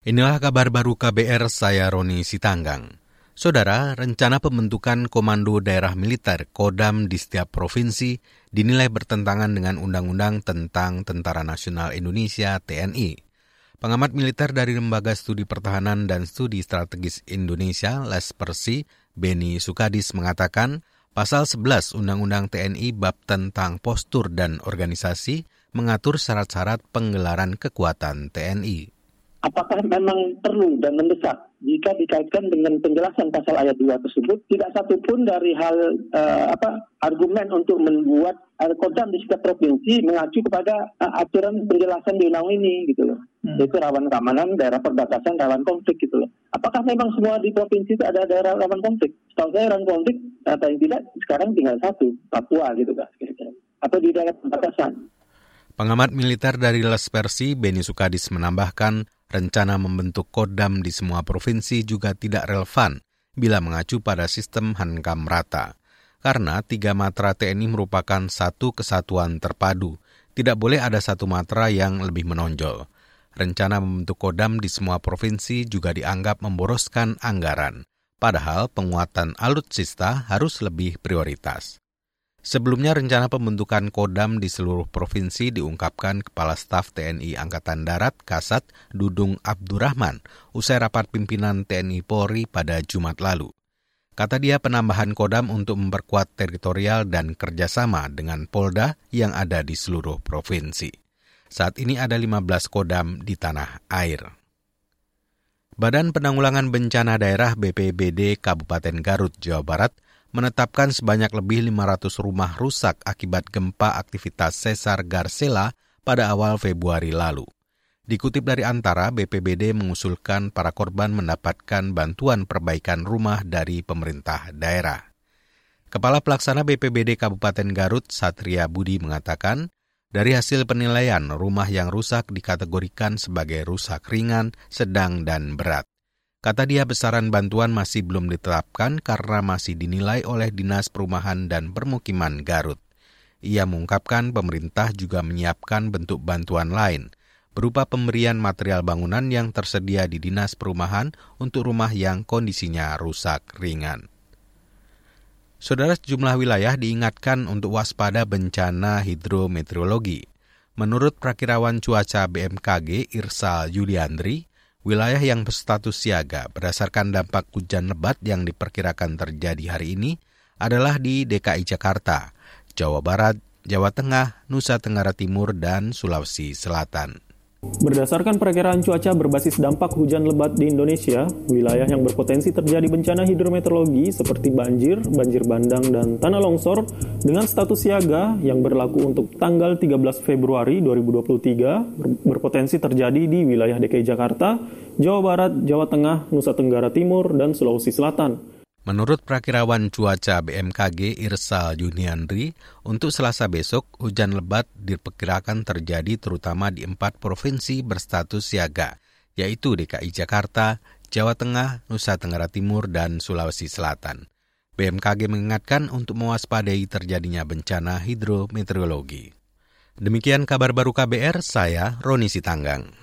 Inilah kabar baru KBR, saya Roni Sitanggang. Saudara, rencana pembentukan Komando Daerah Militer Kodam di setiap provinsi dinilai bertentangan dengan Undang-Undang tentang Tentara Nasional Indonesia TNI. Pengamat militer dari Lembaga Studi Pertahanan dan Studi Strategis Indonesia, Les Persi, Beni Sukadis mengatakan, pasal 11 Undang-Undang TNI bab tentang postur dan organisasi mengatur syarat-syarat penggelaran kekuatan TNI apakah memang perlu dan mendesak? Jika dikaitkan dengan penjelasan pasal ayat 2 tersebut tidak satupun dari hal uh, apa argumen untuk membuat uh, kodam di setiap provinsi mengacu kepada uh, aturan penjelasan di undang ini gitu loh. Hmm. yaitu rawan keamanan daerah perbatasan rawan konflik gitu loh. Apakah memang semua di provinsi itu ada daerah rawan konflik? Setahu saya rawan konflik atau yang tidak sekarang tinggal satu Papua gitu kan atau di daerah perbatasan. Pengamat militer dari Les Persi, Beni Sukadis menambahkan, rencana membentuk kodam di semua provinsi juga tidak relevan bila mengacu pada sistem hankam rata. Karena tiga matra TNI merupakan satu kesatuan terpadu, tidak boleh ada satu matra yang lebih menonjol. Rencana membentuk kodam di semua provinsi juga dianggap memboroskan anggaran, padahal penguatan alutsista harus lebih prioritas. Sebelumnya rencana pembentukan Kodam di seluruh provinsi diungkapkan Kepala Staf TNI Angkatan Darat Kasat Dudung Abdurrahman usai rapat pimpinan TNI Polri pada Jumat lalu. Kata dia penambahan Kodam untuk memperkuat teritorial dan kerjasama dengan Polda yang ada di seluruh provinsi. Saat ini ada 15 Kodam di tanah air. Badan Penanggulangan Bencana Daerah BPBD Kabupaten Garut, Jawa Barat – menetapkan sebanyak lebih 500 rumah rusak akibat gempa aktivitas sesar Garcela pada awal Februari lalu. Dikutip dari Antara, BPBD mengusulkan para korban mendapatkan bantuan perbaikan rumah dari pemerintah daerah. Kepala Pelaksana BPBD Kabupaten Garut, Satria Budi, mengatakan, dari hasil penilaian, rumah yang rusak dikategorikan sebagai rusak ringan, sedang, dan berat. Kata dia besaran bantuan masih belum ditetapkan karena masih dinilai oleh Dinas Perumahan dan Permukiman Garut. Ia mengungkapkan pemerintah juga menyiapkan bentuk bantuan lain, berupa pemberian material bangunan yang tersedia di Dinas Perumahan untuk rumah yang kondisinya rusak ringan. Saudara sejumlah wilayah diingatkan untuk waspada bencana hidrometeorologi. Menurut prakirawan cuaca BMKG Irsal Yuliandri, Wilayah yang berstatus siaga berdasarkan dampak hujan lebat yang diperkirakan terjadi hari ini adalah di DKI Jakarta, Jawa Barat, Jawa Tengah, Nusa Tenggara Timur, dan Sulawesi Selatan. Berdasarkan perakiraan cuaca berbasis dampak hujan lebat di Indonesia, wilayah yang berpotensi terjadi bencana hidrometeorologi seperti banjir, banjir bandang, dan tanah longsor dengan status siaga yang berlaku untuk tanggal 13 Februari 2023 berpotensi terjadi di wilayah DKI Jakarta, Jawa Barat, Jawa Tengah, Nusa Tenggara Timur, dan Sulawesi Selatan. Menurut prakirawan cuaca BMKG Irsal Juniandri, untuk Selasa besok hujan lebat diperkirakan terjadi terutama di empat provinsi berstatus siaga, yaitu DKI Jakarta, Jawa Tengah, Nusa Tenggara Timur, dan Sulawesi Selatan. BMKG mengingatkan untuk mewaspadai terjadinya bencana hidrometeorologi. Demikian kabar baru KBR, saya Roni Sitanggang.